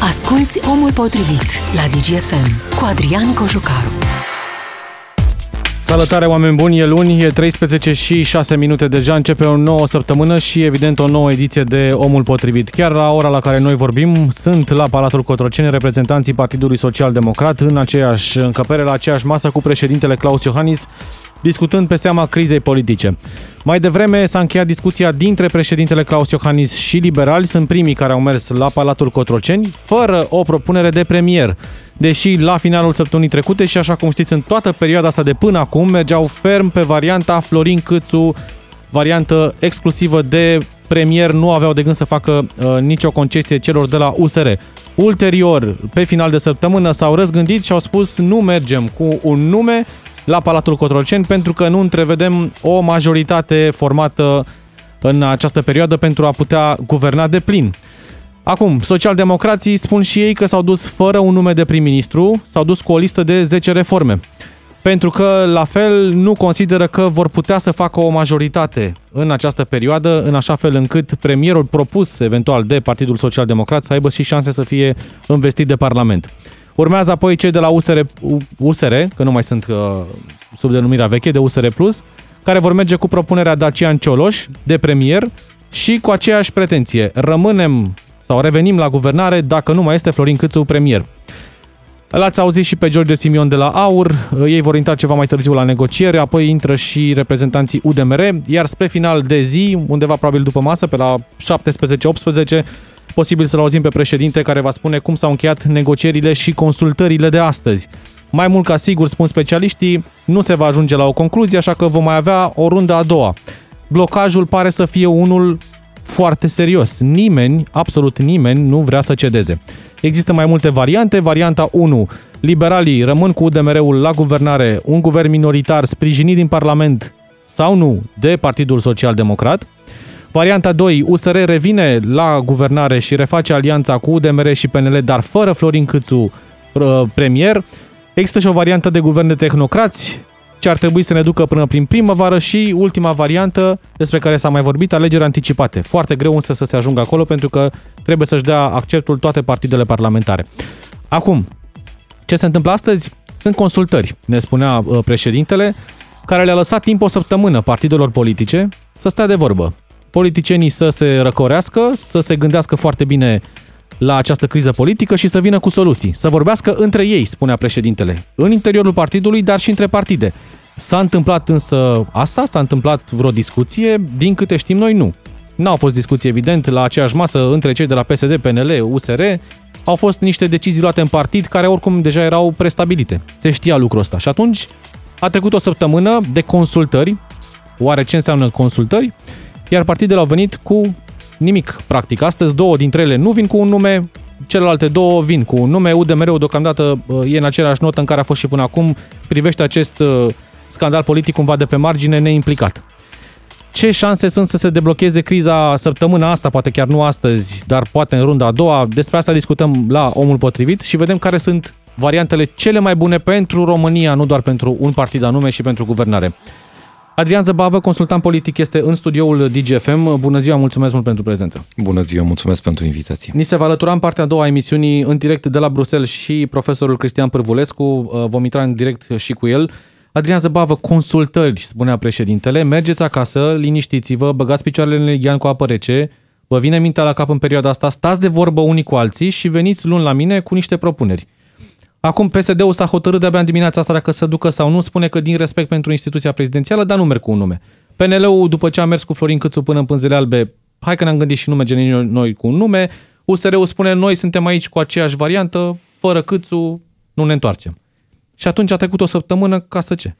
Asculți Omul Potrivit la DGFM cu Adrian Cojucaru. Salutare oameni buni, e luni, e 13 și 6 minute deja, începe o nouă săptămână și evident o nouă ediție de Omul Potrivit. Chiar la ora la care noi vorbim, sunt la Palatul Cotroceni reprezentanții Partidului Social Democrat în aceeași încăpere, la aceeași masă cu președintele Claus Iohannis, discutând pe seama crizei politice. Mai devreme s-a încheiat discuția dintre președintele Claus Iohannis și liberali, sunt primii care au mers la Palatul Cotroceni, fără o propunere de premier. Deși la finalul săptămânii trecute și așa cum știți în toată perioada asta de până acum mergeau ferm pe varianta Florin Câțu, variantă exclusivă de premier, nu aveau de gând să facă uh, nicio concesie celor de la USR. Ulterior, pe final de săptămână, s-au răzgândit și au spus nu mergem cu un nume, la Palatul Cotroceni pentru că nu întrevedem o majoritate formată în această perioadă pentru a putea guverna de plin. Acum, socialdemocrații spun și ei că s-au dus fără un nume de prim-ministru, s-au dus cu o listă de 10 reforme. Pentru că, la fel, nu consideră că vor putea să facă o majoritate în această perioadă, în așa fel încât premierul propus, eventual, de Partidul Social Democrat să aibă și șanse să fie investit de Parlament. Urmează apoi cei de la USR, USR că nu mai sunt uh, sub denumirea veche, de USR Plus, care vor merge cu propunerea Dacian Cioloș de premier și cu aceeași pretenție. Rămânem sau revenim la guvernare dacă nu mai este Florin Câțu premier. L-ați auzit și pe George Simion de la AUR, ei vor intra ceva mai târziu la negociere, apoi intră și reprezentanții UDMR, iar spre final de zi, undeva probabil după masă, pe la 17-18, posibil să-l auzim pe președinte care va spune cum s-au încheiat negocierile și consultările de astăzi. Mai mult ca sigur, spun specialiștii, nu se va ajunge la o concluzie, așa că vom mai avea o rundă a doua. Blocajul pare să fie unul foarte serios. Nimeni, absolut nimeni, nu vrea să cedeze. Există mai multe variante. Varianta 1, liberalii rămân cu UDMR-ul la guvernare, un guvern minoritar sprijinit din Parlament sau nu de Partidul Social Democrat. Varianta 2, USR revine la guvernare și reface alianța cu UDMR și PNL, dar fără Florin Câțu uh, premier. Există și o variantă de guvern de tehnocrați, ce ar trebui să ne ducă până prin primăvară și ultima variantă despre care s-a mai vorbit, alegeri anticipate. Foarte greu însă să se ajungă acolo pentru că trebuie să-și dea acceptul toate partidele parlamentare. Acum, ce se întâmplă astăzi? Sunt consultări, ne spunea uh, președintele, care le-a lăsat timp o săptămână partidelor politice să stea de vorbă politicienii să se răcorească, să se gândească foarte bine la această criză politică și să vină cu soluții. Să vorbească între ei, spunea președintele, în interiorul partidului, dar și între partide. S-a întâmplat însă asta? S-a întâmplat vreo discuție? Din câte știm noi, nu. N-au fost discuții, evident, la aceeași masă între cei de la PSD, PNL, USR. Au fost niște decizii luate în partid care oricum deja erau prestabilite. Se știa lucrul ăsta. Și atunci a trecut o săptămână de consultări. Oare ce înseamnă consultări? Iar partidele au venit cu nimic, practic. Astăzi două dintre ele nu vin cu un nume, celelalte două vin cu un nume. UDMR-ul deocamdată uh, e în aceeași notă în care a fost și până acum, privește acest uh, scandal politic cumva de pe margine neimplicat. Ce șanse sunt să se deblocheze criza săptămâna asta, poate chiar nu astăzi, dar poate în runda a doua? Despre asta discutăm la Omul Potrivit și vedem care sunt variantele cele mai bune pentru România, nu doar pentru un partid anume și pentru guvernare. Adrian Zăbavă, consultant politic, este în studioul DGFM. Bună ziua, mulțumesc mult pentru prezență. Bună ziua, mulțumesc pentru invitație. Ni se va alătura în partea a doua a emisiunii în direct de la Bruxelles și profesorul Cristian Pârvulescu. Uh, vom intra în direct și cu el. Adrian Zăbavă, consultări, spunea președintele. Mergeți acasă, liniștiți-vă, băgați picioarele în leghean cu apă rece, vă vine mintea la cap în perioada asta, stați de vorbă unii cu alții și veniți luni la mine cu niște propuneri. Acum PSD-ul s-a hotărât de-abia în dimineața asta dacă să ducă sau nu, spune că din respect pentru instituția prezidențială, dar nu merg cu un nume. PNL-ul, după ce a mers cu Florin Câțu până în pânzele albe, hai că ne-am gândit și nu mergem noi cu un nume. USR-ul spune, noi suntem aici cu aceeași variantă, fără Câțu, nu ne întoarcem. Și atunci a trecut o săptămână ca să ce?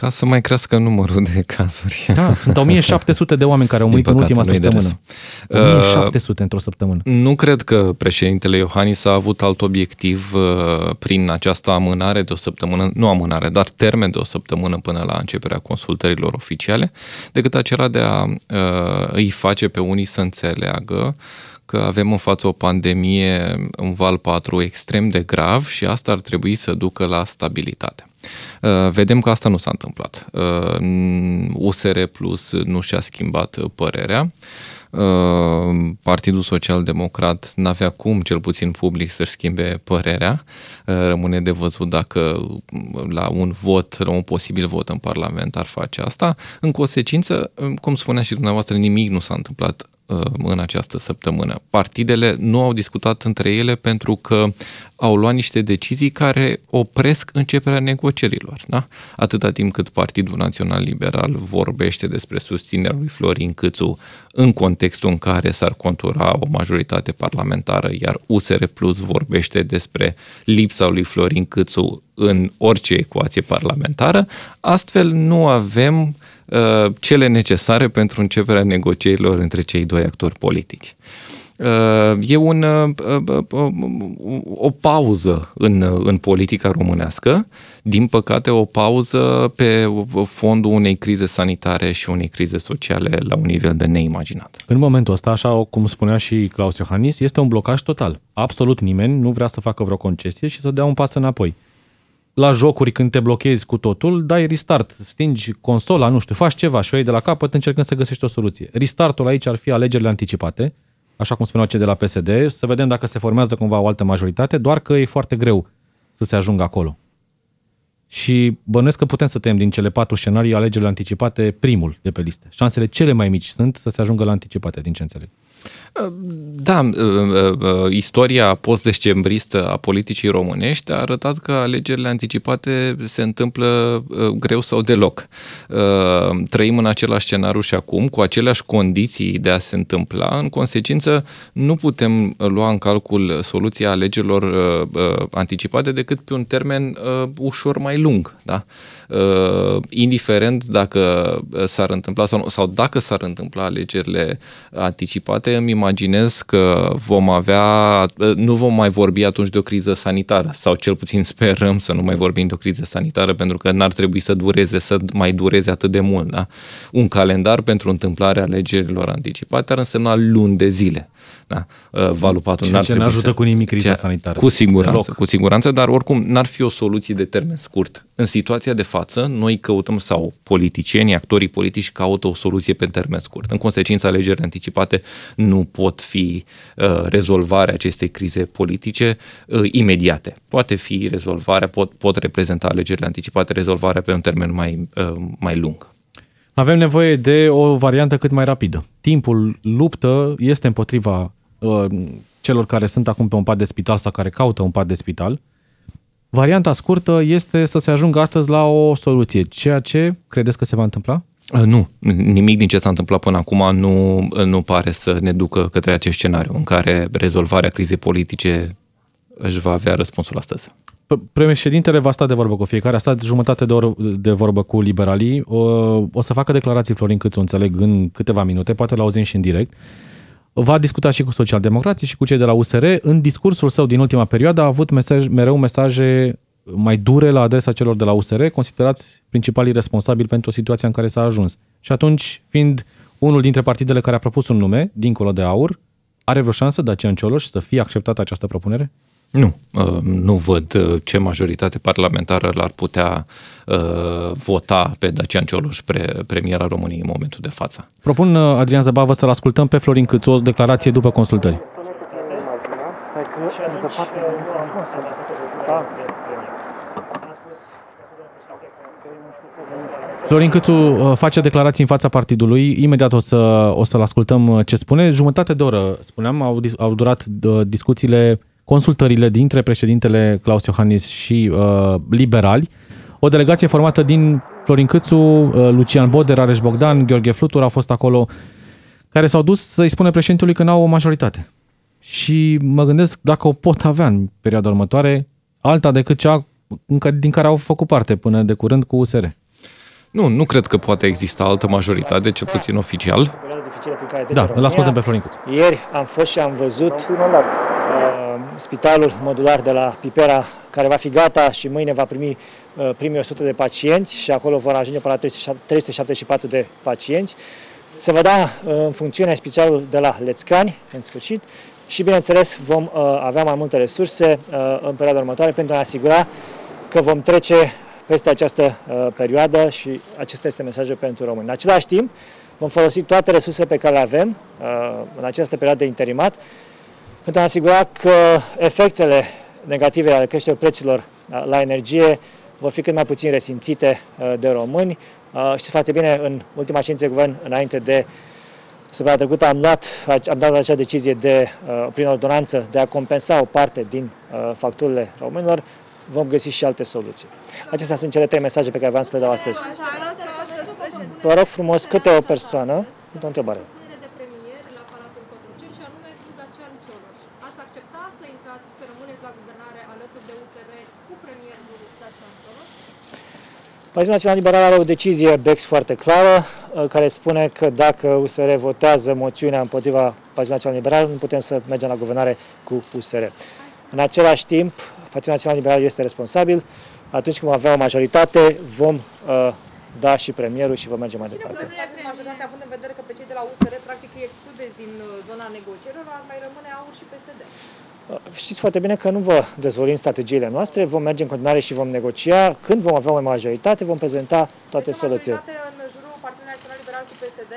Ca să mai crească numărul de cazuri. Da, sunt 1700 de oameni care au murit păcate, în ultima săptămână. 1700 uh, într-o săptămână. Nu cred că președintele Iohannis a avut alt obiectiv uh, prin această amânare de o săptămână, nu amânare, dar termen de o săptămână până la începerea consultărilor oficiale, decât acela de a uh, îi face pe unii să înțeleagă că avem în față o pandemie, un val 4 extrem de grav și asta ar trebui să ducă la stabilitate. Uh, vedem că asta nu s-a întâmplat. USR uh, Plus nu și-a schimbat părerea. Uh, Partidul Social Democrat n-avea cum, cel puțin public, să-și schimbe părerea. Uh, rămâne de văzut dacă la un vot, la un posibil vot în Parlament ar face asta. În consecință, cum spunea și dumneavoastră, nimic nu s-a întâmplat Uh, în această săptămână. Partidele nu au discutat între ele pentru că au luat niște decizii care opresc începerea negocierilor. Da? Atâta timp cât Partidul Național Liberal vorbește despre susținerea lui Florin Câțu în contextul în care s-ar contura o majoritate parlamentară, iar USR Plus vorbește despre lipsa lui Florin Câțu în orice ecuație parlamentară, astfel nu avem uh, Uh, cele necesare pentru începerea negocierilor între cei doi actori politici. Uh, e un, uh, o pauză în, în politica românească, din păcate o pauză pe fondul unei crize sanitare și unei crize sociale la un nivel de neimaginat. În momentul ăsta, așa cum spunea și Claus Iohannis, este un blocaj total. Absolut nimeni nu vrea să facă vreo concesie și să dea un pas înapoi la jocuri când te blochezi cu totul, dai restart, stingi consola, nu știu, faci ceva și o iei de la capăt încercând să găsești o soluție. Restartul aici ar fi alegerile anticipate, așa cum spuneau cei de la PSD, să vedem dacă se formează cumva o altă majoritate, doar că e foarte greu să se ajungă acolo. Și bănuiesc că putem să tăiem din cele patru scenarii alegerile anticipate primul de pe listă. Șansele cele mai mici sunt să se ajungă la anticipate, din ce înțeleg. Da, uh, uh, uh, istoria post-decembristă a politicii românești a arătat că alegerile anticipate se întâmplă greu sau deloc. Trăim în același scenariu și acum, cu aceleași condiții de a se întâmpla. În consecință, nu putem lua în calcul soluția alegerilor anticipate decât pe un termen ușor mai lung. Da? Indiferent dacă s-ar întâmpla sau, sau dacă s-ar întâmpla alegerile anticipate, poate îmi imaginez că vom avea, nu vom mai vorbi atunci de o criză sanitară sau cel puțin sperăm să nu mai vorbim de o criză sanitară pentru că n-ar trebui să dureze, să mai dureze atât de mult. Da? Un calendar pentru întâmplarea alegerilor anticipate ar însemna luni de zile. Da? Uh, valul 4 Ceea ce ne ajută să... cu nimic criza sanitară. Cu siguranță, cu siguranță, dar oricum n-ar fi o soluție de termen scurt. În situația de față, noi căutăm, sau politicienii, actorii politici caută o soluție pe termen scurt. În consecință, alegerile anticipate nu pot fi uh, rezolvarea acestei crize politice uh, imediate. Poate fi rezolvarea, pot, pot reprezenta alegerile anticipate rezolvarea pe un termen mai, uh, mai lung. Avem nevoie de o variantă cât mai rapidă. Timpul luptă este împotriva uh, celor care sunt acum pe un pat de spital sau care caută un pat de spital. Varianta scurtă este să se ajungă astăzi la o soluție. Ceea ce credeți că se va întâmpla? Uh, nu, nimic din ce s-a întâmplat până acum nu, nu pare să ne ducă către acest scenariu în care rezolvarea crizei politice își va avea răspunsul astăzi. Președintele va sta de vorbă cu fiecare, a stat jumătate de oră de vorbă cu liberalii, o, o să facă declarații Florin Câțu, înțeleg, în câteva minute, poate l auzim și în direct. Va discuta și cu socialdemocrații și cu cei de la USR. În discursul său din ultima perioadă a avut mesaj, mereu mesaje mai dure la adresa celor de la USR, considerați principalii responsabili pentru situația în care s-a ajuns. Și atunci, fiind unul dintre partidele care a propus un nume, dincolo de aur, are vreo șansă Dacian Cioloș să fie acceptată această propunere? Nu, uh, nu văd uh, ce majoritate parlamentară l-ar putea uh, vota pe Dacian Cioloș, pre, premiera României în momentul de față. Propun, Adrian Zăbavă, să-l ascultăm pe Florin Câțu, o declarație după consultări. Florin Câțu face declarații în fața partidului, imediat o, să, o să-l ascultăm ce spune. Jumătate de oră, spuneam, au, au durat discuțiile consultările dintre președintele Claus Iohannis și uh, liberali, o delegație formată din Florin Câțu, uh, Lucian Boder, Areș Bogdan, Gheorghe Flutur a fost acolo, care s-au dus să-i spune președintelui că n-au o majoritate. Și mă gândesc dacă o pot avea în perioada următoare, alta decât cea din care au făcut parte până de curând cu USR. Nu, nu cred că poate exista altă majoritate, cel puțin oficial. Da, îl ascultăm pe Florin Câțu. Ieri am fost și am văzut spitalul modular de la Pipera, care va fi gata și mâine va primi uh, primii 100 de pacienți și acolo vor ajunge până la 374 de pacienți. Se va da uh, în funcțiune spitalul de la Lețcani, în sfârșit, și bineînțeles vom uh, avea mai multe resurse în perioada următoare pentru a ne asigura că vom trece peste această perioadă și acesta este mesajul pentru români. În același timp, Vom folosi toate resursele pe care le avem în această perioadă de interimat pentru a asigura că efectele negative ale creșterii prețurilor la energie vor fi cât mai puțin resimțite de români. Știți foarte bine, în ultima ședință de guvern, înainte de Săptămâna trecută am luat, am dat acea decizie de, prin ordonanță de a compensa o parte din facturile românilor. Vom găsi și alte soluții. Acestea sunt cele trei mesaje pe care vreau să le dau astăzi. Vă rog frumos, câte o persoană, o întrebare. Partidul Național Liberal are o decizie BEX foarte clară, uh, care spune că dacă USR votează moțiunea împotriva Partidului Național Liberal, nu putem să mergem la guvernare cu USR. În același timp, Partidul Național Liberal este responsabil. Atunci când vom avea o majoritate, vom uh, da și premierul și vom merge mai departe. Majoritatea, având în vedere că pe cei de la USR practic îi excludeți din uh, zona negocierilor, ar mai rămâne AUR și PSD. Știți foarte bine că nu vă dezvolim strategiile noastre, vom merge în continuare și vom negocia. Când vom avea o majoritate, vom prezenta toate soluțiile. în jurul Partidului Național Liberal cu PSD?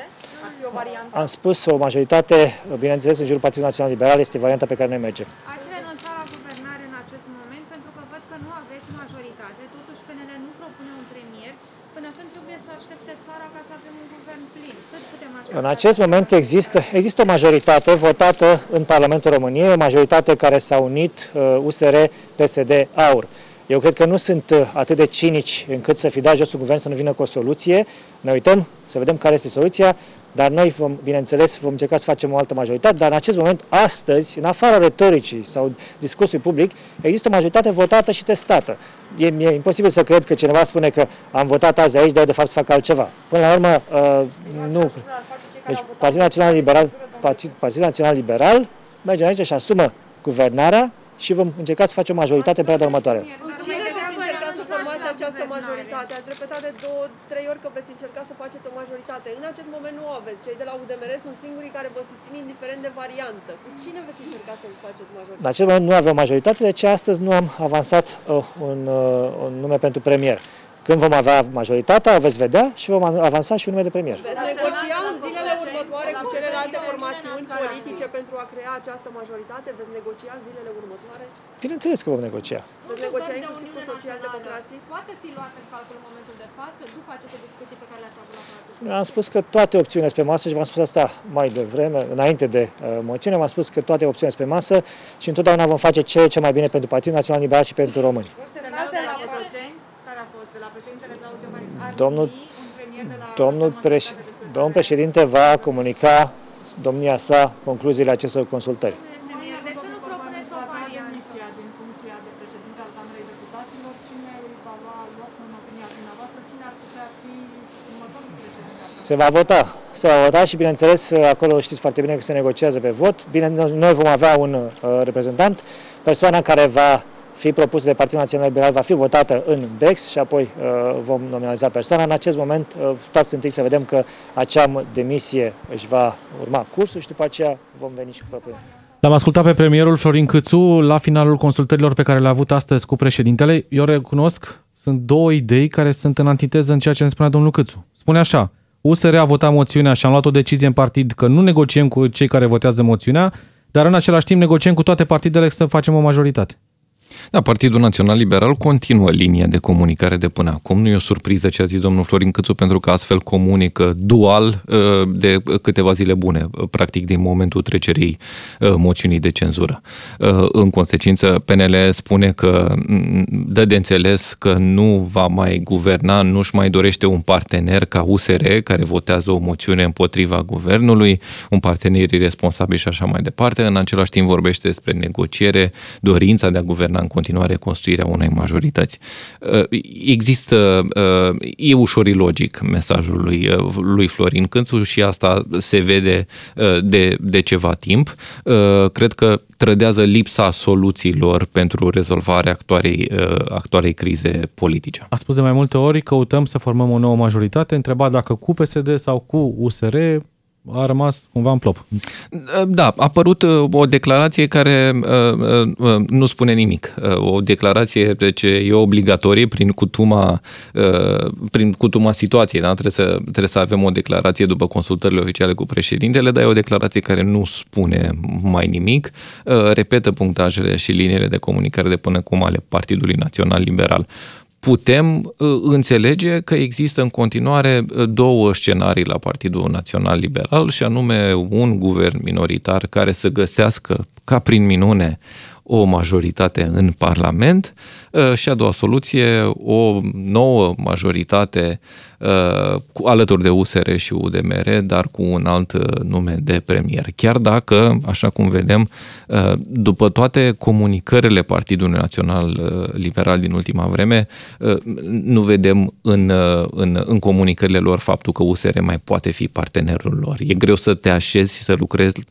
Ar fi o variantă? Am spus o majoritate, bineînțeles, în jurul Partidului Național Liberal este varianta pe care noi mergem. Ați renunțat la guvernare în acest moment pentru că văd că nu aveți majoritate, totuși PNL nu propune un premier, până când trebuie să aștepte țara ca să avem un guvern plin. Cât putem aștepta? În acest moment există, există o majoritate votată în Parlamentul României, o majoritate care s-a unit uh, USR, PSD, AUR. Eu cred că nu sunt uh, atât de cinici încât să fi dat jos un guvern să nu vină cu o soluție. Ne uităm să vedem care este soluția, dar noi, vom, bineînțeles, vom încerca să facem o altă majoritate, dar în acest moment, astăzi, în afara retoricii sau discursului public, există o majoritate votată și testată. E, e imposibil să cred că cineva spune că am votat azi aici, dar de fapt să fac altceva. Până la urmă, uh, nu. Deci Partidul Național Liberal, Partid, Partidul Național Liberal merge aici și asumă guvernarea și vom încerca să facem o majoritate în perioada următoare această majoritate. Ați repetat de două, trei ori că veți încerca să faceți o majoritate. În acest moment nu o aveți. Cei de la UDMR sunt singurii care vă susțin indiferent de variantă. Cu cine veți încerca să faceți majoritate? În acest moment nu avem majoritate, deci astăzi nu am avansat uh, un, uh, un nume pentru premier. Când vom avea majoritatea, o veți vedea și vom avansa și un nume de premier. Veți negocia în zilele următoare cu celelalte formațiuni politice pentru a crea această majoritate? Veți negocia în zilele următoare? Bineînțeles că vom negocia. Veți negocia inclusiv cu social-democrații? Poate fi luat în calcul în momentul de față, după aceste discuții pe care le-ați avut la Palatul Am spus că toate opțiunile sunt pe masă și v-am spus asta mai devreme, înainte de uh, moțiune, v-am spus că toate opțiunile sunt pe masă și întotdeauna vom face ce ce mai bine pentru Partidul Național Liberal și pentru români. Domnul, domnul, preș, domnul președinte va comunica domnia sa concluziile acestor consultări. Se va vota. Se va vota și, bineînțeles, acolo știți foarte bine că se negociază pe vot. Bine, noi vom avea un uh, reprezentant, persoana care va fi propusă de Partidul Național Liberal va fi votată în BEX și apoi uh, vom nominaliza persoana. În acest moment, uh, stați întâi să vedem că acea demisie își va urma cursul și după aceea vom veni și cu propunerea. L-am ascultat pe premierul Florin Câțu la finalul consultărilor pe care le-a avut astăzi cu președintele. Eu recunosc, sunt două idei care sunt în antiteză în ceea ce îmi spunea domnul Câțu. Spune așa, USR a votat moțiunea și am luat o decizie în partid că nu negociem cu cei care votează moțiunea, dar în același timp negociem cu toate partidele să facem o majoritate. Da, Partidul Național Liberal continuă linia de comunicare de până acum. Nu e o surpriză ce a zis domnul Florin Câțu, pentru că astfel comunică dual uh, de câteva zile bune, uh, practic din momentul trecerii uh, moțiunii de cenzură. În consecință, PNL spune că mm, dă de înțeles că nu va mai guverna, nu își mai dorește un partener ca USR, care votează o moțiune împotriva guvernului, un partener irresponsabil și așa mai departe. În același timp vorbește despre negociere, dorința de a guverna în continuare construirea unei majorități. Uh, există, uh, e ușor ilogic mesajul lui, uh, lui Florin Cânțu și asta se vede de, de ceva timp. Cred că trădează lipsa soluțiilor pentru rezolvarea actualei, actualei crize politice. A spus de mai multe ori, căutăm să formăm o nouă majoritate, întreba dacă cu PSD sau cu USR, a rămas cumva în plop. Da, a apărut uh, o declarație care uh, uh, nu spune nimic. O declarație deci, e obligatorie prin cutuma, prin cutuma situației. Da? Trebuie, să, trebuie să avem o declarație după consultările oficiale cu președintele, dar e o declarație care nu spune mai nimic. Repetă punctajele și liniile de comunicare de până cum ale Partidului Național Liberal putem uh, înțelege că există în continuare uh, două scenarii la Partidul Național Liberal și anume un guvern minoritar care să găsească ca prin minune o majoritate în Parlament uh, și a doua soluție, o nouă majoritate uh, alături de USR și UDMR, dar cu un alt uh, nume de premier. Chiar dacă, așa cum vedem, după toate comunicările Partidului Național Liberal din ultima vreme, nu vedem în, în, în comunicările lor faptul că USR mai poate fi partenerul lor. E greu să te așezi și să lucrezi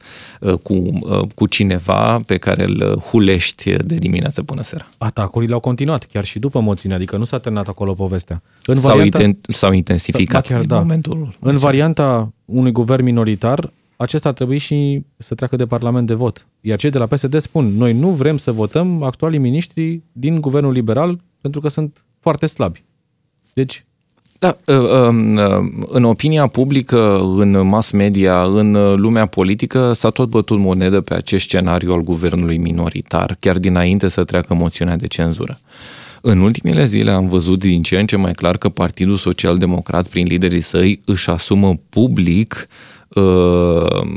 cu, cu cineva pe care îl hulești de dimineață până seara. Atacurile au continuat, chiar și după moțiune, adică nu s-a terminat acolo povestea. În s-au, varianta, iten, s-au intensificat chiar, din da. momentul. În varianta unui guvern minoritar, acesta ar trebui și să treacă de Parlament de vot. Iar cei de la PSD spun, noi nu vrem să votăm actualii miniștri din guvernul liberal pentru că sunt foarte slabi. Deci, da, ă, ă, ă, în opinia publică, în mass media, în lumea politică s-a tot bătut monedă pe acest scenariu al guvernului minoritar, chiar dinainte să treacă moțiunea de cenzură. În ultimele zile am văzut din ce în ce mai clar că Partidul Social Democrat, prin liderii săi, își asumă public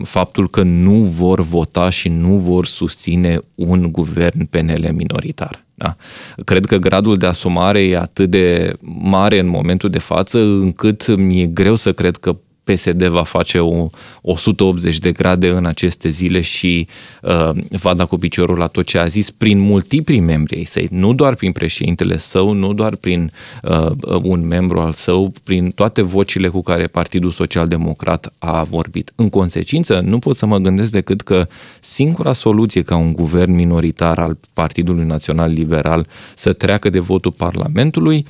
faptul că nu vor vota și nu vor susține un guvern PNL minoritar. Da? Cred că gradul de asumare e atât de mare în momentul de față încât mi-e greu să cred că PSD va face o 180 de grade în aceste zile și uh, va da cu piciorul la tot ce a zis prin multipli membri ai săi, nu doar prin președintele său, nu doar prin uh, un membru al său, prin toate vocile cu care Partidul Social Democrat a vorbit. În consecință, nu pot să mă gândesc decât că singura soluție ca un guvern minoritar al Partidului Național Liberal să treacă de votul Parlamentului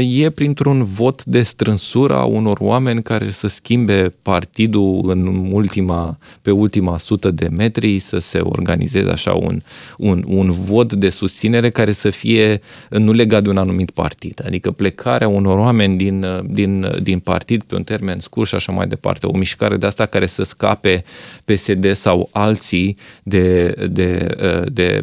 e printr-un vot de strânsură a unor oameni care să schimbe partidul în ultima, pe ultima sută de metri, să se organizeze așa un, un, un vot de susținere care să fie nu legat de un anumit partid. Adică plecarea unor oameni din, din, din partid pe un termen scurt și așa mai departe. O mișcare de asta care să scape PSD sau alții de, de, de, de,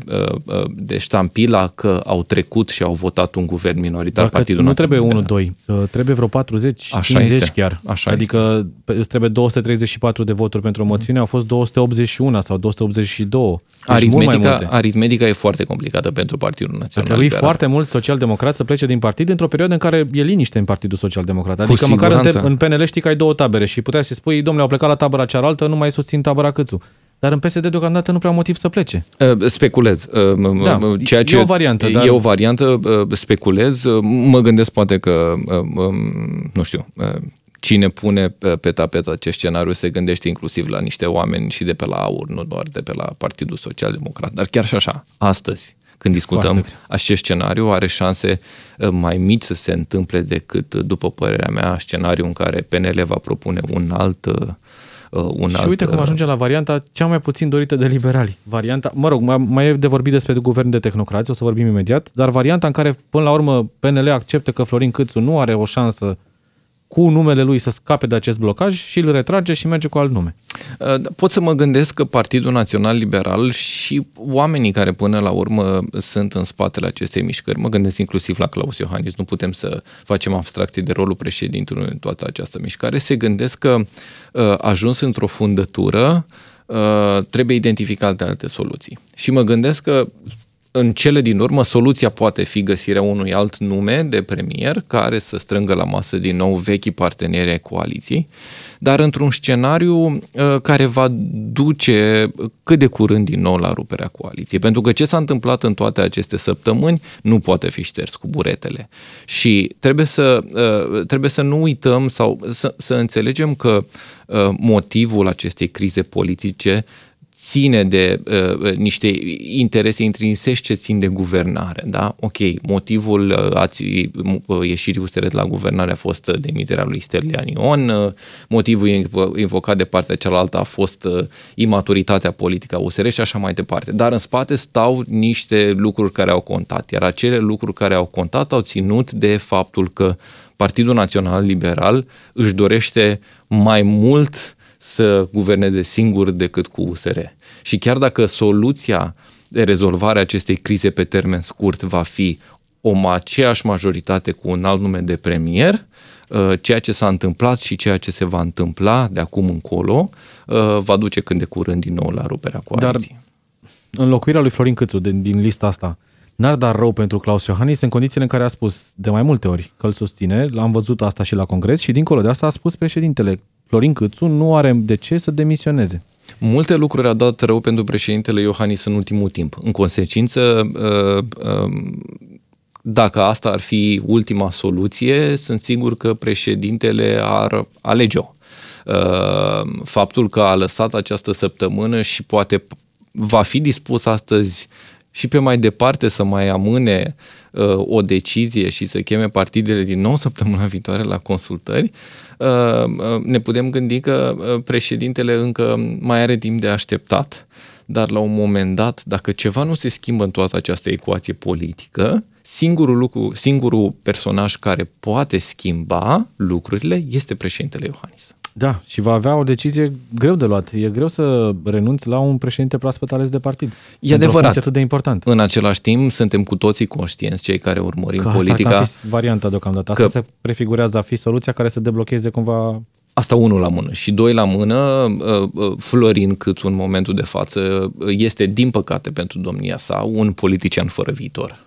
de ștampila că au trecut și au votat un guvern minoritar, Dacă Partidul nu trebuie 1-2, uh, trebuie vreo 40, Așa 50 este. chiar. Așa adică este. îți trebuie 234 de voturi pentru o moțiune, au fost 281 sau 282. Deci aritmetica, aritmetica e foarte complicată pentru Partidul Național. Ar trebui foarte mulți social-democrați să plece din partid într-o perioadă în care e liniște în Partidul Social-Democrat. Adică Cu măcar în, în PNL știi că ai două tabere și puteai să spui, domnule, au plecat la tabăra cealaltă, nu mai susțin tabăra Câțu. Dar în PSD deocamdată nu prea motiv să plece. Speculez. Da, ceea ce e o variantă. Dar... E o variantă, speculez. Mă gândesc poate că, nu știu, cine pune pe tapet acest scenariu se gândește inclusiv la niște oameni și de pe la AUR, nu doar de pe la Partidul Social Democrat. Dar chiar și așa, astăzi, când discutăm Foarte. acest scenariu, are șanse mai mici să se întâmple decât, după părerea mea, scenariu în care PNL va propune un alt uh, un și alt... uite cum uh, ajunge la varianta cea mai puțin dorită de liberali. Varianta, mă rog, mai, mai e de vorbit despre guvern de tehnocrați, o să vorbim imediat, dar varianta în care până la urmă PNL acceptă că Florin Câțu nu are o șansă cu numele lui să scape de acest blocaj și îl retrage și merge cu alt nume. Uh, pot să mă gândesc că Partidul Național Liberal și oamenii care până la urmă sunt în spatele acestei mișcări, mă gândesc inclusiv la Claus Iohannis, nu putem să facem abstracție de rolul președintelui în toată această mișcare, se gândesc că uh, ajuns într-o fundătură, uh, trebuie identificate alte soluții. Și mă gândesc că în cele din urmă, soluția poate fi găsirea unui alt nume de premier care să strângă la masă din nou vechi parteneri ai coaliției, dar într-un scenariu uh, care va duce cât de curând din nou la ruperea coaliției. Pentru că ce s-a întâmplat în toate aceste săptămâni nu poate fi șters cu buretele. Și trebuie să, uh, trebuie să nu uităm sau să, să înțelegem că uh, motivul acestei crize politice ține de uh, niște interese intrinsești ce țin de guvernare. Da? Ok, motivul uh, ații, uh, ieșirii USR de la guvernare a fost uh, demiterea lui Sterlian Ion, uh, motivul invocat de partea cealaltă a fost uh, imaturitatea politică a USR și așa mai departe. Dar în spate stau niște lucruri care au contat, iar acele lucruri care au contat au ținut de faptul că Partidul Național Liberal își dorește mai mult să guverneze singur decât cu USR. Și chiar dacă soluția de rezolvare a acestei crize pe termen scurt va fi o aceeași majoritate cu un alt nume de premier, uh, ceea ce s-a întâmplat și ceea ce se va întâmpla de acum încolo uh, va duce când de curând din nou la ruperea coaliției. Dar înlocuirea lui Florin Câțu din, din lista asta n-ar da rău pentru Claus Iohannis în condițiile în care a spus de mai multe ori că îl susține, l-am văzut asta și la congres și dincolo de asta a spus președintele Florin Câțu nu are de ce să demisioneze. Multe lucruri au dat rău pentru președintele Iohannis în ultimul timp. În consecință, uh, um, dacă asta ar fi ultima soluție, sunt sigur că președintele ar alege-o. Uh, faptul că a lăsat această săptămână și poate va fi dispus astăzi și pe mai departe să mai amâne uh, o decizie și să cheme partidele din nou săptămâna viitoare la consultări, uh, uh, ne putem gândi că uh, președintele încă mai are timp de așteptat. Dar la un moment dat, dacă ceva nu se schimbă în toată această ecuație politică, singurul, lucru, singurul personaj care poate schimba lucrurile este președintele Iohannis. Da, și va avea o decizie greu de luat. E greu să renunți la un președinte proaspăt ales de partid. E adevărat. atât de important. În același timp, suntem cu toții conștienți, cei care urmărim că politica. Asta că fi varianta deocamdată. Asta că... se prefigurează a fi soluția care să deblocheze cumva Asta unul la mână. Și doi la mână, uh, uh, Florin Câțu în momentul de față este, din păcate pentru domnia sa, un politician fără viitor.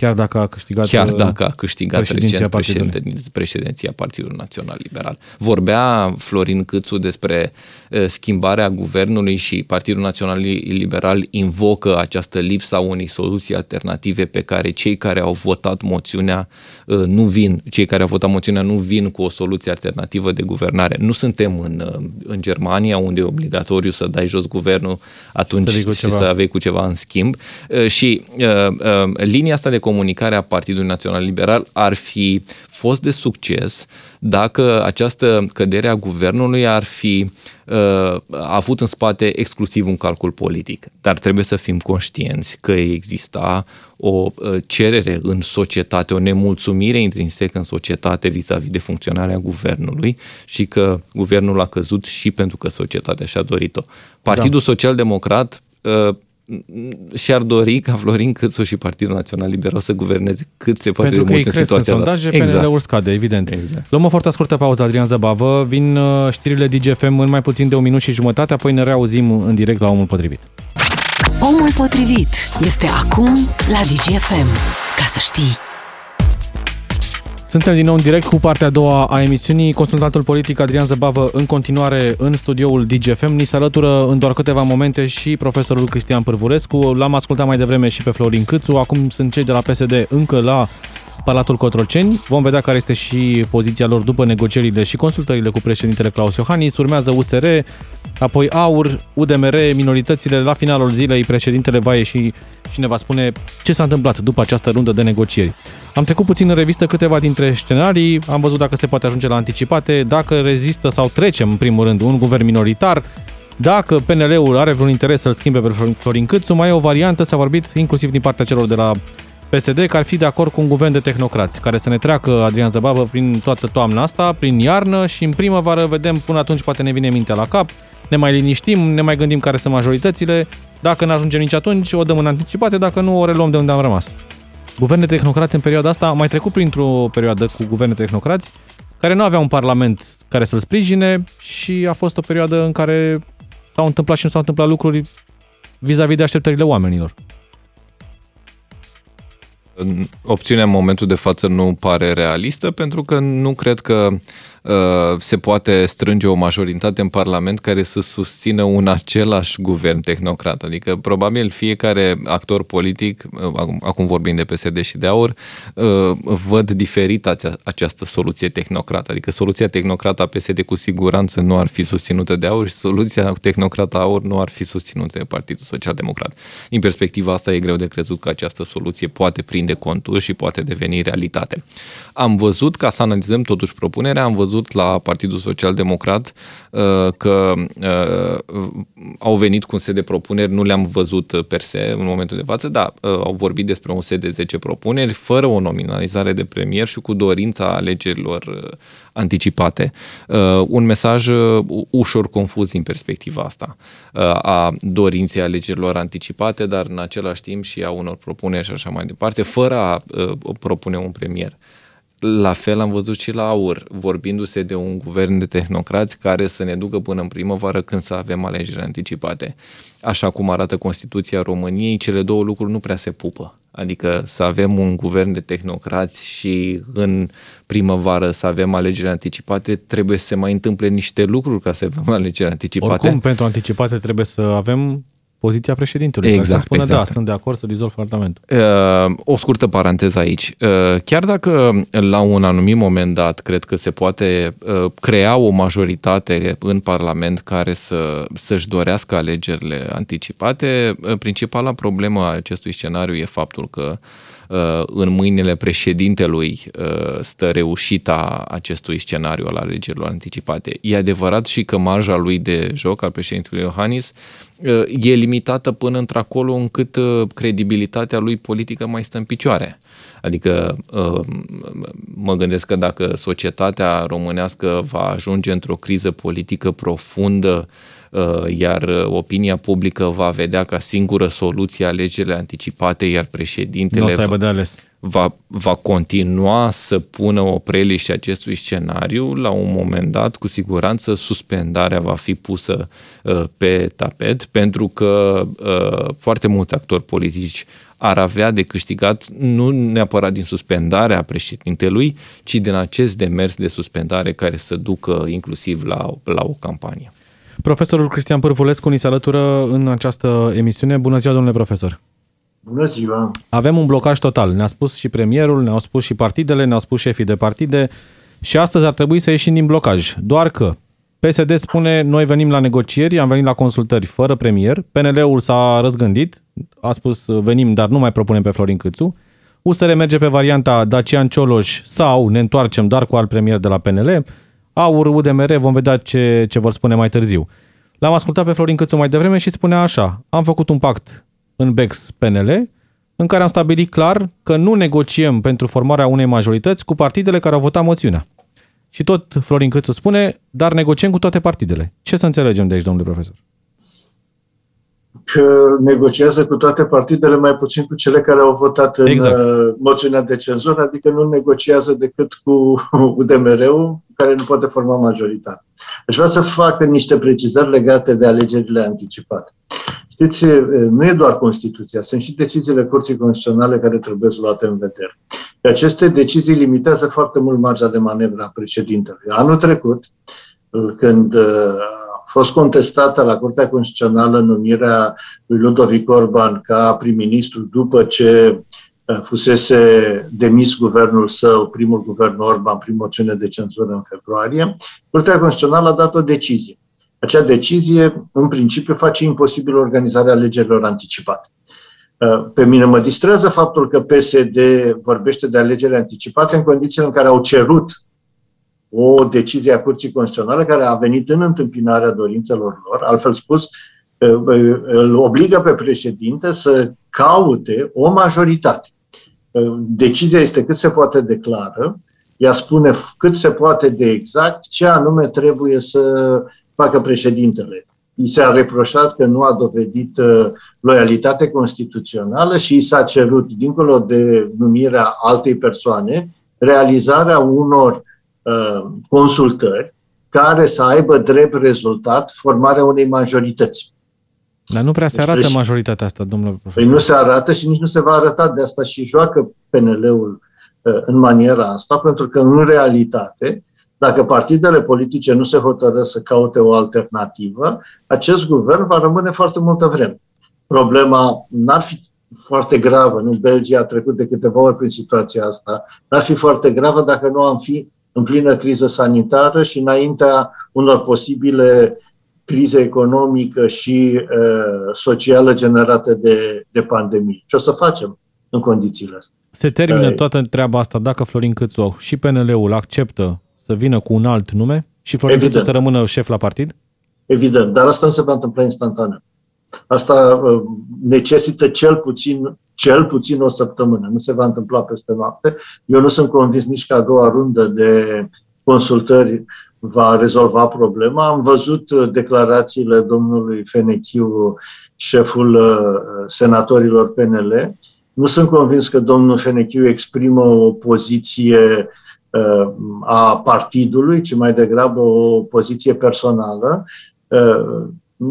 Chiar dacă a câștigat, Chiar uh, dacă a câștigat președinția recent partidului. președinte, președinția Partidului Național Liberal. Vorbea Florin Câțu despre uh, schimbarea guvernului și Partidul Național Liberal invocă această lipsa unei soluții alternative pe care cei care au votat moțiunea uh, nu vin, cei care au votat moțiunea nu vin cu o soluție alternativă de guvernare. Nu suntem în, uh, în Germania unde e obligatoriu să dai jos guvernul atunci Să vii cu și ceva. să avei cu ceva în schimb. Uh, Și uh, uh, linia asta de comunicare a Partidului Național Liberal ar fi fost de succes dacă această cădere a guvernului ar fi uh, avut în spate exclusiv un calcul politic. Dar trebuie să fim conștienți că exista o uh, cerere în societate, o nemulțumire intrinsecă în societate vis-a-vis de funcționarea guvernului și că guvernul a căzut și pentru că societatea și-a dorit-o. Partidul da. Social Democrat uh, și-ar dori ca Florin Câțu și Partidul Național Liberal să guverneze cât se poate Pentru de că ei mult în cresc în situația sondaje, dată. exact. PNL-ul scade, evident. Exact. Luăm o foarte scurtă pauză, Adrian Zăbavă. Vin uh, știrile DGFM în mai puțin de un minut și jumătate, apoi ne reauzim în direct la Omul Potrivit. Omul potrivit este acum la DGFM. Ca să știi. Suntem din nou în direct cu partea a doua a emisiunii. Consultantul politic Adrian Zăbavă în continuare în studioul DGFM. Ni se alătură în doar câteva momente și profesorul Cristian Pârvurescu. L-am ascultat mai devreme și pe Florin Câțu. Acum sunt cei de la PSD încă la Palatul Cotroceni. Vom vedea care este și poziția lor după negocierile și consultările cu președintele Claus Iohannis. Urmează USR, apoi AUR, UDMR, minoritățile. La finalul zilei președintele va ieși și ne va spune ce s-a întâmplat după această rundă de negocieri. Am trecut puțin în revistă câteva dintre scenarii, am văzut dacă se poate ajunge la anticipate, dacă rezistă sau trecem în primul rând un guvern minoritar, dacă PNL-ul are vreun interes să-l schimbe pe Florin Câțu, mai e o variantă, s-a vorbit inclusiv din partea celor de la PSD, că ar fi de acord cu un guvern de tehnocrați, care să ne treacă Adrian Zăbabă prin toată toamna asta, prin iarnă și în primăvară vedem până atunci poate ne vine mintea la cap, ne mai liniștim, ne mai gândim care sunt majoritățile, dacă nu ajungem nici atunci, o dăm în anticipate, dacă nu, o reluăm de unde am rămas. Guverne tehnocrați în perioada asta, am mai trecut printr-o perioadă cu guverne tehnocrați, care nu aveau un parlament care să-l sprijine și a fost o perioadă în care s-au întâmplat și nu s-au întâmplat lucruri vis-a-vis de așteptările oamenilor. Opțiunea în momentul de față nu pare realistă pentru că nu cred că uh, se poate strânge o majoritate în Parlament care să susțină un același guvern tehnocrat. Adică probabil fiecare actor politic, uh, acum vorbim de PSD și de AUR, văd diferit această soluție tehnocrată. Adică soluția tehnocrată a PSD cu siguranță nu ar fi susținută de AUR și soluția tehnocrată a AUR nu ar fi susținută de Partidul Social Democrat. Din perspectiva asta e greu de crezut că această soluție poate prinde conturi și poate deveni realitate. Am văzut, ca să analizăm totuși propunerea, am văzut la Partidul Social Democrat uh, că uh, au venit cu un set de propuneri, nu le-am văzut per se în momentul de față, dar uh, au vorbit despre un set de 10 propuneri, fără o nominalizare de premier și cu dorința alegerilor anticipate. Un mesaj ușor confuz din perspectiva asta a dorinței alegerilor anticipate, dar în același timp și a unor propuneri și așa mai departe, fără a propune un premier. La fel am văzut și la AUR, vorbindu-se de un guvern de tehnocrați care să ne ducă până în primăvară când să avem alegeri anticipate. Așa cum arată Constituția României, cele două lucruri nu prea se pupă. Adică să avem un guvern de tehnocrați și în primăvară să avem alegeri anticipate, trebuie să se mai întâmple niște lucruri ca să avem alegeri anticipate. Oricum, pentru anticipate trebuie să avem poziția președintelui. Exact, să spună, exact. da, sunt de acord să dizolv Parlamentul. Uh, o scurtă paranteză aici. Uh, chiar dacă la un anumit moment dat cred că se poate uh, crea o majoritate în Parlament care să, să-și dorească alegerile anticipate, uh, principala problemă a acestui scenariu e faptul că uh, în mâinile președintelui uh, stă reușita acestui scenariu al alegerilor anticipate. E adevărat și că marja lui de joc al președintelui Iohannis Uh, e limitată până într-acolo încât uh, credibilitatea lui politică mai stă în picioare. Adică uh, mă gândesc că dacă societatea românească va ajunge într-o criză politică profundă, iar opinia publică va vedea ca singură soluție alegerile anticipate, iar președintele... Nu o să aibă de ales va, va continua să pună o preliște acestui scenariu, la un moment dat, cu siguranță, suspendarea va fi pusă uh, pe tapet, pentru că uh, foarte mulți actori politici ar avea de câștigat nu neapărat din suspendarea președintelui, ci din acest demers de suspendare care să ducă inclusiv la, la o campanie. Profesorul Cristian Pârvulescu ni se alătură în această emisiune. Bună ziua, domnule profesor! Bună ziua! Avem un blocaj total. Ne-a spus și premierul, ne-au spus și partidele, ne-au spus șefii de partide și astăzi ar trebui să ieșim din blocaj. Doar că PSD spune, noi venim la negocieri, am venit la consultări fără premier, PNL-ul s-a răzgândit, a spus venim, dar nu mai propunem pe Florin Câțu, USR merge pe varianta Dacian Cioloș sau ne întoarcem doar cu alt premier de la PNL, AUR, UDMR, vom vedea ce, ce vor spune mai târziu. L-am ascultat pe Florin Câțu mai devreme și spunea așa, am făcut un pact în BEX PNL, în care am stabilit clar că nu negociem pentru formarea unei majorități cu partidele care au votat moțiunea. Și tot Florin Câțu spune, dar negociem cu toate partidele. Ce să înțelegem de aici, domnule profesor? Că negociază cu toate partidele, mai puțin cu cele care au votat în exact. Uh, moțiunea de cenzură, adică nu negociază decât cu UDMR-ul, care nu poate forma majoritate. Aș vrea să facă niște precizări legate de alegerile anticipate. Știți, nu e doar Constituția, sunt și deciziile Curții Constituționale care trebuie luate în vedere. Aceste decizii limitează foarte mult marja de manevră a președintelui. Anul trecut, când a fost contestată la Curtea Constituțională numirea lui Ludovic Orban ca prim-ministru după ce fusese demis guvernul său, primul guvern Orban, prin moțiune de cenzură în februarie, Curtea Constituțională a dat o decizie acea decizie, în principiu, face imposibil organizarea alegerilor anticipate. Uh, pe mine mă distrează faptul că PSD vorbește de alegeri anticipate în condițiile în care au cerut o decizie a Curții Constituționale care a venit în întâmpinarea dorințelor lor, altfel spus, uh, uh, îl obligă pe președinte să caute o majoritate. Decizia este cât se poate declară, ea spune cât se poate de exact ce anume trebuie să facă președintele. I s-a reproșat că nu a dovedit uh, loialitate constituțională și i s-a cerut, dincolo de numirea altei persoane, realizarea unor uh, consultări care să aibă drept rezultat formarea unei majorități. Dar nu prea se deci arată deci, majoritatea asta, domnule profesor. Păi nu se arată și nici nu se va arăta de asta și joacă PNL-ul uh, în maniera asta, pentru că în realitate Dacă partidele politice nu se hotărăsc să caute o alternativă, acest guvern va rămâne foarte multă vreme. Problema n-ar fi foarte gravă, nu? Belgia a trecut de câteva ori prin situația asta, n-ar fi foarte gravă dacă nu am fi în plină criză sanitară și înaintea unor posibile crize economică și uh, socială generate de, de pandemie. Ce o să facem în condițiile astea? Se termină uh, toată treaba asta dacă Florin Câțu și PNL-ul acceptă să vină cu un alt nume și Florin Evident. Câțu să rămână șef la partid? Evident, dar asta nu se va întâmpla instantaneu. Asta uh, necesită cel puțin, cel puțin o săptămână. Nu se va întâmpla peste noapte. Eu nu sunt convins nici că a doua rundă de consultări va rezolva problema. Am văzut uh, declarațiile domnului Fenechiu, șeful uh, senatorilor PNL. Nu sunt convins că domnul Fenechiu exprimă o poziție a partidului, ci mai degrabă o poziție personală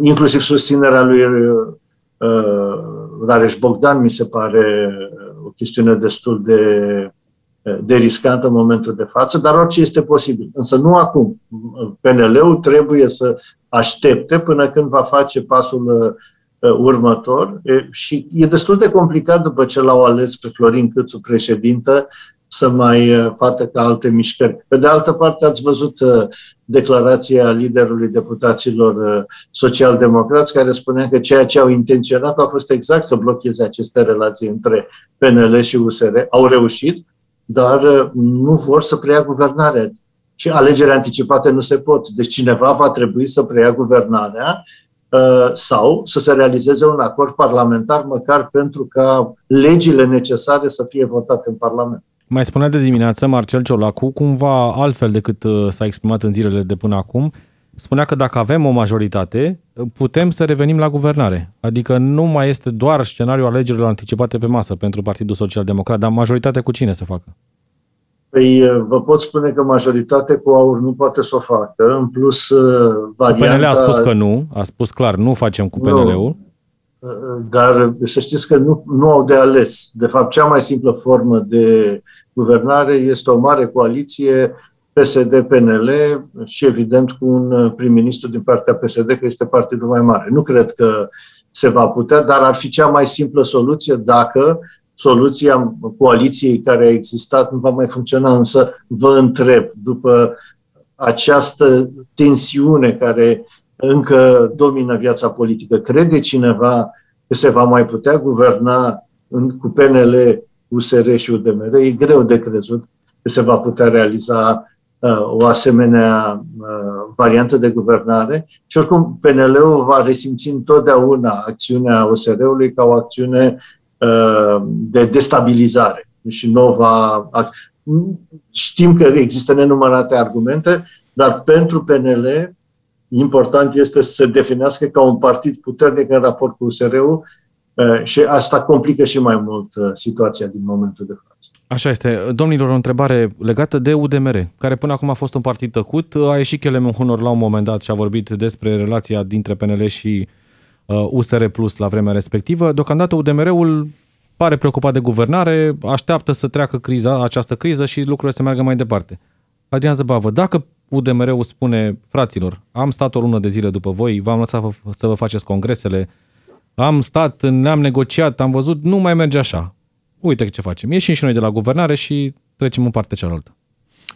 inclusiv susținerea lui uh, Rareș Bogdan mi se pare o chestiune destul de, de riscantă în momentul de față, dar orice este posibil. Însă nu acum. PNL-ul trebuie să aștepte până când va face pasul uh, următor e, și e destul de complicat după ce l-au ales pe Florin Câțu președintă să mai uh, facă ca alte mișcări. Pe de altă parte, ați văzut uh, declarația liderului deputaților uh, social-democrați care spunea că ceea ce au intenționat a fost exact să blocheze aceste relații între PNL și USR. Au reușit, dar nu vor să preia guvernarea. Și alegerile anticipate nu se pot. Deci cineva va trebui să preia guvernarea sau să se realizeze un acord parlamentar, măcar pentru ca legile necesare să fie votate în Parlament. Mai spunea de dimineață Marcel Ciolacu, cumva altfel decât uh, s-a exprimat în zilele de până acum, spunea că dacă avem o majoritate, putem să revenim la guvernare. Adică nu mai este doar scenariul alegerilor anticipate pe masă pentru Partidul Social Democrat, dar majoritate cu cine să facă? Păi uh, vă pot spune că majoritate cu aur nu poate să o facă. În plus, uh, varianta... PNL a spus că nu, a spus clar, nu facem cu PNL-ul. Nu. Dar să știți că nu, nu au de ales. De fapt, cea mai simplă formă de guvernare este o mare coaliție PSD-PNL și, evident, cu un prim-ministru din partea PSD, că este partidul mai mare. Nu cred că se va putea, dar ar fi cea mai simplă soluție dacă soluția coaliției care a existat nu va mai funcționa. Însă vă întreb, după această tensiune care încă domină viața politică. Crede cineva că se va mai putea guverna în, cu PNL, USR și UDMR? E greu de crezut că se va putea realiza uh, o asemenea uh, variantă de guvernare și oricum PNL-ul va resimți întotdeauna acțiunea OSR-ului ca o acțiune uh, de destabilizare și nu va... Știm că există nenumărate argumente, dar pentru PNL important este să se definească ca un partid puternic în raport cu USR-ul și asta complică și mai mult situația din momentul de față. Așa este. Domnilor, o întrebare legată de UDMR, care până acum a fost un partid tăcut. A ieșit Chelemen Hunor la un moment dat și a vorbit despre relația dintre PNL și USR Plus la vremea respectivă. Deocamdată UDMR-ul pare preocupat de guvernare, așteaptă să treacă criza, această criză și lucrurile să meargă mai departe. Adrian Zăbavă, dacă UDMR-ul spune, fraților, am stat o lună de zile după voi, v-am lăsat să vă faceți congresele, am stat, ne-am negociat, am văzut, nu mai merge așa. Uite ce facem. Ieșim și noi de la guvernare și trecem în partea cealaltă.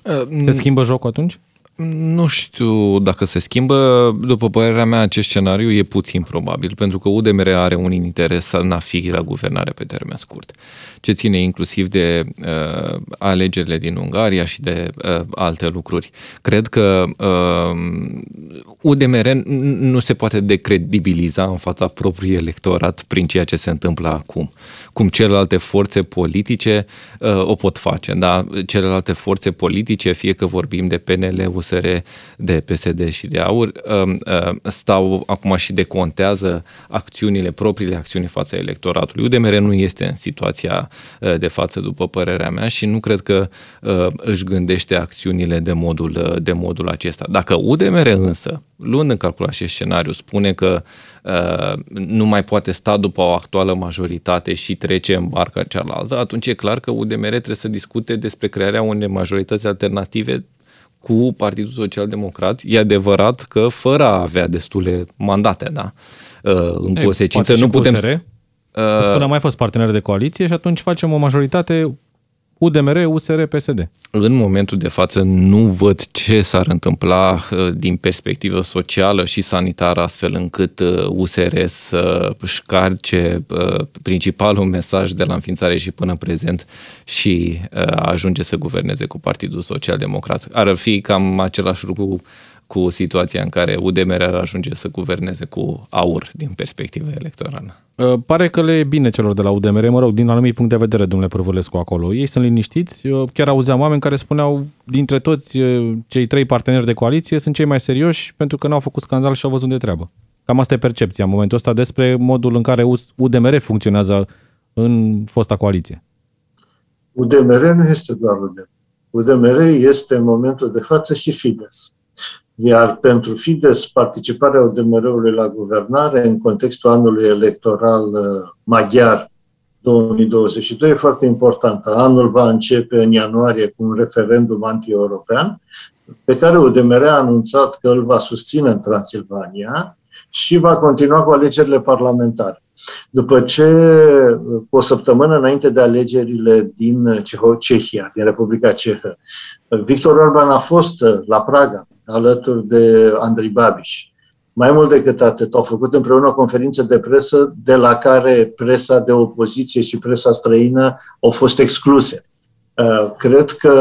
Uh, Se schimbă jocul atunci? Nu știu dacă se schimbă. După părerea mea, acest scenariu e puțin probabil, pentru că UDMR are un interes să n-a fi la guvernare pe termen scurt, ce ține inclusiv de uh, alegerile din Ungaria și de uh, alte lucruri. Cred că uh, UDMR nu se poate decredibiliza în fața propriului electorat prin ceea ce se întâmplă acum. Cum celelalte forțe politice uh, o pot face, da? Celelalte forțe politice, fie că vorbim de PNL, USR, de PSD și de AUR, um, uh, stau acum și decontează acțiunile, propriile acțiuni fața electoratului. UDMR nu este în situația uh, de față, după părerea mea, și nu cred că uh, își gândește acțiunile de modul, de modul acesta. Dacă UDMR însă, luând în calcul acest scenariu, spune că nu mai poate sta după o actuală majoritate și trece în barca cealaltă, atunci e clar că UDMR trebuie să discute despre crearea unei majorități alternative cu Partidul Social Democrat. E adevărat că fără a avea destule mandate, da? În Ei, consecință nu putem... PSR? Uh, Spune, am mai fost partener de coaliție și atunci facem o majoritate UDMR, USR, PSD. În momentul de față nu văd ce s-ar întâmpla uh, din perspectivă socială și sanitară astfel încât USR uh, să își carce uh, principalul mesaj de la înființare și până în prezent și ajunge să guverneze cu Partidul Social Democrat. Ar fi cam același lucru cu situația în care UDMR ar ajunge să guverneze cu aur din perspectivă electorală. Uh, pare că le e bine celor de la UDMR, mă rog, din anumit punct de vedere, domnule Părvulescu, acolo. Ei sunt liniștiți. Eu chiar auzeam oameni care spuneau, dintre toți uh, cei trei parteneri de coaliție, sunt cei mai serioși pentru că n-au făcut scandal și au văzut de treabă. Cam asta e percepția în momentul ăsta despre modul în care UDMR funcționează în fosta coaliție. UDMR nu este doar UDMR. UDMR este în momentul de față și Fides. Iar pentru Fides, participarea UDMR-ului la guvernare în contextul anului electoral uh, maghiar 2022 e foarte importantă. Anul va începe în ianuarie cu un referendum anti-european, pe care UDMR a anunțat că îl va susține în Transilvania și va continua cu alegerile parlamentare. După ce, cu o săptămână înainte de alegerile din Cehia, din Republica Cehă, Victor Orban a fost la Praga alături de Andrei Babiș. Mai mult decât atât, au făcut împreună o conferință de presă de la care presa de opoziție și presa străină au fost excluse. Uh, cred că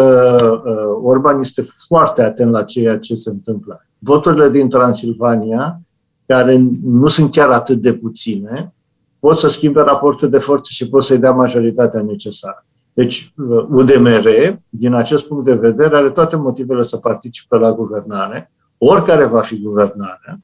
uh, Orban este foarte atent la ceea ce se întâmplă. Voturile din Transilvania, care nu sunt chiar atât de puține, pot să schimbe raportul de forțe și pot să-i dea majoritatea necesară. Deci, UDMR, din acest punct de vedere, are toate motivele să participe la guvernare, oricare va fi guvernarea.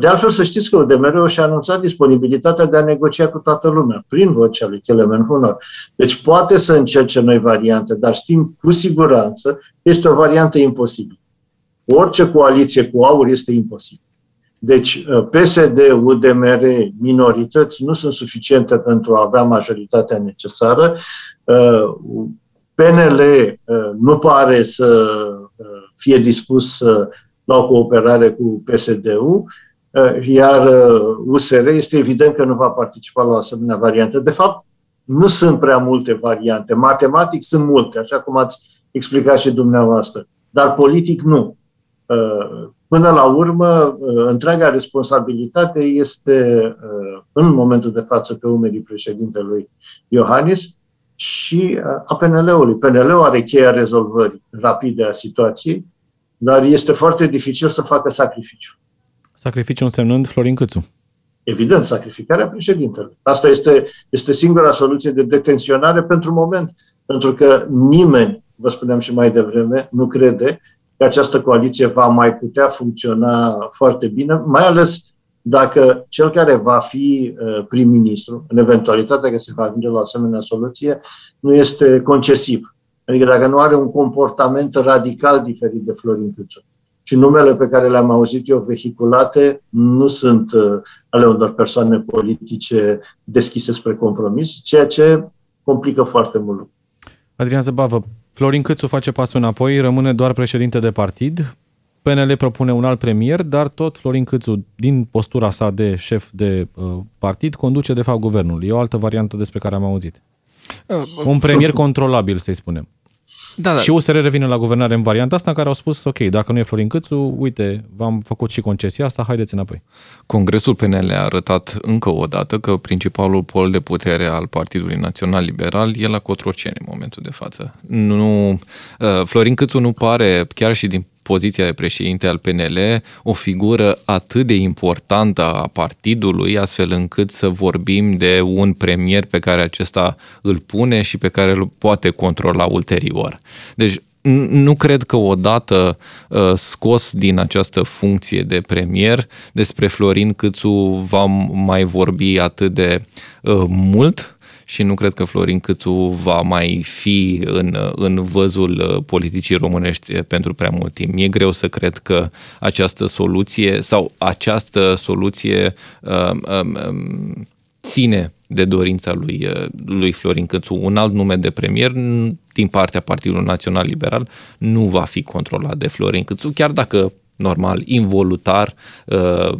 De altfel, să știți că UDMR și-a anunțat disponibilitatea de a negocia cu toată lumea, prin vocea lui Kelemen Hunor. Deci poate să încerce noi variante, dar știm cu siguranță este o variantă imposibilă. Orice coaliție cu aur este imposibil. Deci PSD, UDMR, minorități nu sunt suficiente pentru a avea majoritatea necesară. PNL uh, nu pare să uh, fie dispus la o cooperare cu PSD-ul, uh, iar USR este evident că nu va participa la o asemenea variantă. De fapt, nu sunt prea multe variante. Matematic sunt multe, așa cum ați explicat și dumneavoastră, dar politic nu. Până la urmă, întreaga responsabilitate este în momentul de față pe umerii președintelui Iohannis, și a PNL-ului. PNL-ul are cheia rezolvării rapide a situației, dar este foarte dificil să facă sacrificiu. Sacrificiu însemnând Florin Câțu. Evident, sacrificarea președintelui. Asta este, este singura soluție de detenționare pentru moment, pentru că nimeni, vă spuneam și mai devreme, nu crede că această coaliție va mai putea funcționa foarte bine, mai ales dacă cel care va fi uh, prim-ministru, în eventualitatea că se va ajunge la o asemenea soluție, nu este concesiv. Adică dacă nu are un comportament radical diferit de Florin Câțu. Și numele pe care le-am auzit eu vehiculate nu sunt uh, ale unor persoane politice deschise spre compromis, ceea ce complică foarte mult. Adrian Zăbavă, Florin Câțu face pasul înapoi, rămâne doar președinte de partid. PNL propune un alt premier, dar tot Florin Câțu, din postura sa de șef de uh, partid, conduce de fapt guvernul. E o altă variantă despre care am auzit. Uh, un premier controlabil, să-i spunem. Da, da. Și USR revine la guvernare în varianta asta în care au spus, ok, dacă nu e Florin Câțu, uite, v-am făcut și concesia asta, haideți înapoi. Congresul PNL a arătat încă o dată că principalul pol de putere al Partidului Național Liberal e la Cotroceni în momentul de față. Nu, uh, Florin Câțu nu pare, chiar și din poziția de președinte al PNL o figură atât de importantă a partidului, astfel încât să vorbim de un premier pe care acesta îl pune și pe care îl poate controla ulterior. Deci nu cred că odată uh, scos din această funcție de premier, despre Florin Câțu va mai vorbi atât de uh, mult, și nu cred că Florin Câțu va mai fi în, în văzul uh, politicii românești pentru prea mult timp. Mi-e greu să cred că această soluție sau această soluție um, um, um, ține de dorința lui, lui Florin Câțu. Un alt nume de premier din partea Partidului Național Liberal nu va fi controlat de Florin Câțu, chiar dacă normal, involutar, uh,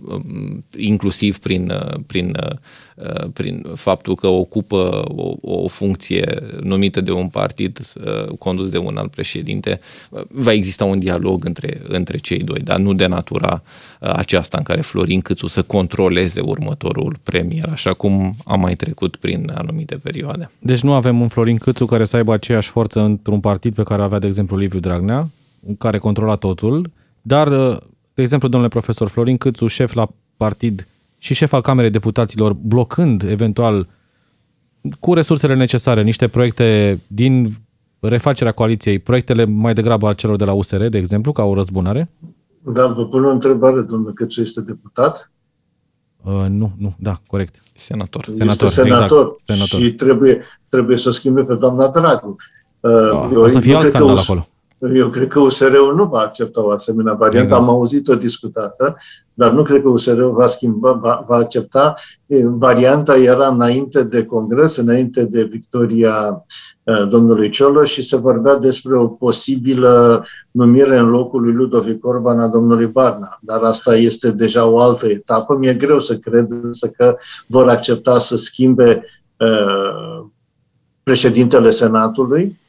inclusiv prin, uh, prin, uh, prin faptul că ocupă o, o funcție numită de un partid condus de un alt președinte, va exista un dialog între, între cei doi, dar nu de natura aceasta în care Florin Câțu să controleze următorul premier, așa cum a mai trecut prin anumite perioade. Deci nu avem un Florin Câțu care să aibă aceeași forță într-un partid pe care avea, de exemplu, Liviu Dragnea, care controla totul, dar, uh, de exemplu, domnule profesor Florin Câțu, șef la partid și șef al Camerei Deputaților, blocând eventual cu resursele necesare niște proiecte din refacerea coaliției, proiectele mai degrabă al celor de la USR, de exemplu, ca o răzbunare? Da, vă pun o întrebare, domnule Câțu este deputat? Uh, nu, nu, da, corect. Senator. Senator, este senator, exact, senator. și trebuie, trebuie să schimbe pe doamna Dragu. Uh, da, o să fie alt scandal acolo. Eu cred că USR-ul nu va accepta o asemenea variantă. Exact. Am auzit-o discutată, dar nu cred că USR-ul va schimba, va, va accepta. Varianta era înainte de congres, înainte de victoria domnului Cioloș și se vorbea despre o posibilă numire în locul lui Ludovic Orban a domnului Barna. Dar asta este deja o altă etapă. Mi-e greu să cred să că vor accepta să schimbe uh, președintele Senatului Uh,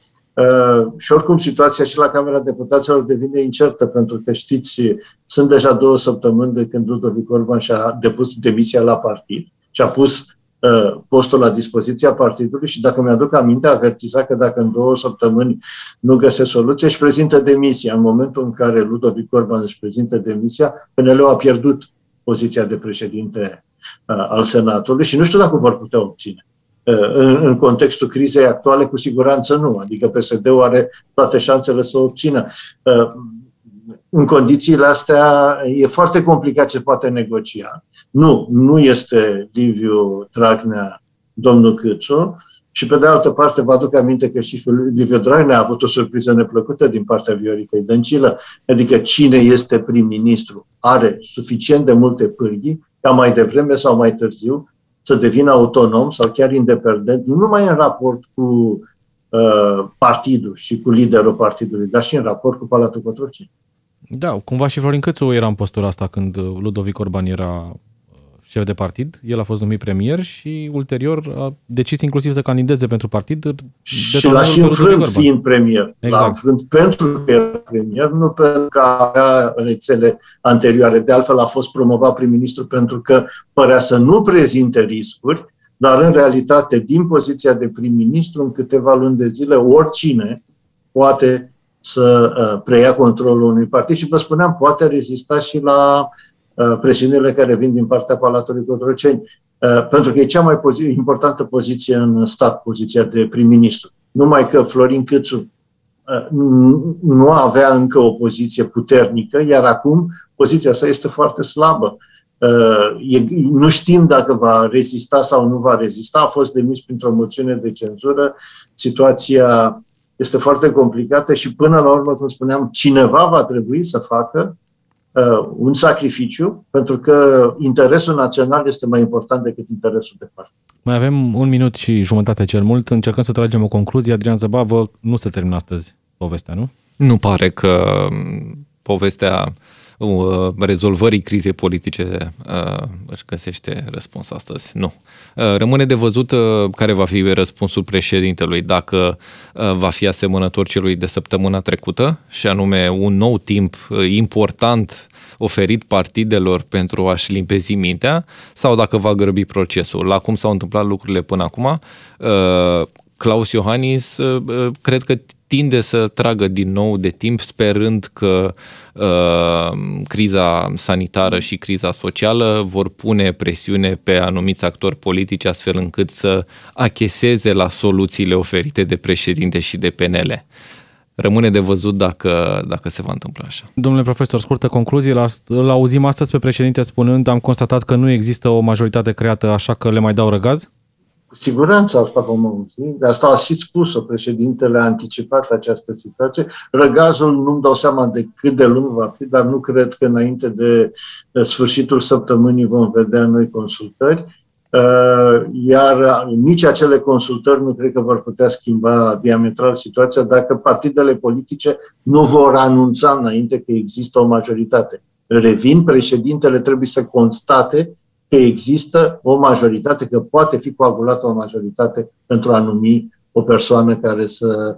și oricum situația și la Camera Deputaților devine incertă, pentru că știți, sunt deja două săptămâni de când Ludovic Orban și-a depus demisia la partid și a pus uh, postul la dispoziția partidului și dacă mi-aduc aminte, a avertizat că dacă în două săptămâni nu găsesc soluție, își prezintă demisia. În momentul în care Ludovic Orban își prezintă demisia, PNL a pierdut poziția de președinte uh, al Senatului și nu știu dacă vor putea obține. Uh, în, în contextul crizei actuale, cu siguranță nu. Adică PSD-ul are toate șansele să o obțină. Uh, în condițiile astea e foarte complicat ce poate negocia. Nu, nu este Liviu Dragnea domnul Câțu, și pe de altă parte, vă aduc aminte că și Liviu Dragnea a avut o surpriză neplăcută din partea Vioricăi Dăncilă, adică cine este prim-ministru are suficient de multe pârghii ca mai devreme sau mai târziu să devină autonom sau chiar independent, nu numai în raport cu uh, partidul și cu liderul partidului, dar și în raport cu Palatul Cotroceni. Da, cumva și Florin Cățu era în postura asta când Ludovic Orban era șef de partid, el a fost numit premier și ulterior a decis inclusiv să candideze pentru partid. De și l-a și înfrânt fiind premier. Exact. L-a înfrânt pentru că era premier, nu pentru că avea rețele anterioare. De altfel a fost promovat prim-ministru pentru că părea să nu prezinte riscuri, dar în realitate, din poziția de prim-ministru, în câteva luni de zile, oricine poate să uh, preia controlul unui partid și vă spuneam, poate rezista și la uh, Uh, presiunile care vin din partea Palatului Cotroceni, uh, pentru că e cea mai pozi- importantă poziție în stat, poziția de prim-ministru. Numai că Florin Câțu uh, nu avea încă o poziție puternică, iar acum poziția sa este foarte slabă. Nu știm dacă va rezista sau nu va rezista. A fost demis printr-o moțiune de cenzură. Situația este foarte complicată și până la urmă, cum spuneam, cineva va trebui să facă uh, un sacrificiu, pentru că interesul național este mai important decât interesul de parte. Mai avem un minut și jumătate cel mult. Încercăm să tragem o concluzie. Adrian Zăbavă, nu se termină astăzi povestea, nu? Nu pare că povestea Uh, rezolvării crizei politice uh, își găsește răspuns astăzi. Nu. Uh, rămâne de văzut care va fi răspunsul președintelui, dacă va fi asemănător celui de săptămâna trecută, și anume un nou timp important oferit partidelor pentru a-și limpezi mintea, sau dacă va grăbi procesul. La cum s-au întâmplat lucrurile până acum, Claus Iohannis cred că tinde să tragă din nou de timp, sperând că uh, criza sanitară și criza socială vor pune presiune pe anumiți actori politici astfel încât să acheseze la soluțiile oferite de președinte și de PNL. Rămâne de văzut dacă, dacă se va întâmpla așa. Domnule profesor, scurtă concluzie. Îl auzim astăzi pe președinte spunând am constatat că nu există o majoritate creată, așa că le mai dau răgaz? Cu siguranță asta vom auzi. De asta a și spus-o, președintele a anticipat această situație. Răgazul nu-mi dau seama de cât de lung va fi, dar nu cred că înainte de, de sfârșitul săptămânii vom vedea noi consultări. Iar nici acele consultări nu cred că vor putea schimba diametral situația dacă partidele politice nu vor anunța înainte că există o majoritate. Revin, președintele trebuie să constate că există o majoritate, că poate fi coagulată o majoritate pentru a numi o persoană care să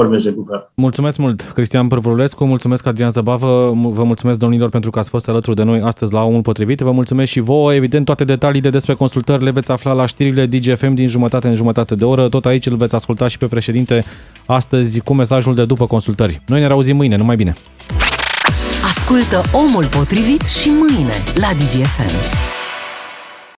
formeze guvern. Mulțumesc mult, Cristian Părvulescu, mulțumesc Adrian Zăbavă, vă mulțumesc domnilor pentru că ați fost alături de noi astăzi la Omul Potrivit, vă mulțumesc și vouă, evident toate detaliile despre consultări le veți afla la știrile DGFM din jumătate în jumătate de oră, tot aici îl veți asculta și pe președinte astăzi cu mesajul de după consultări. Noi ne reauzim mâine, numai bine! Ascultă Omul Potrivit și mâine la DGFM.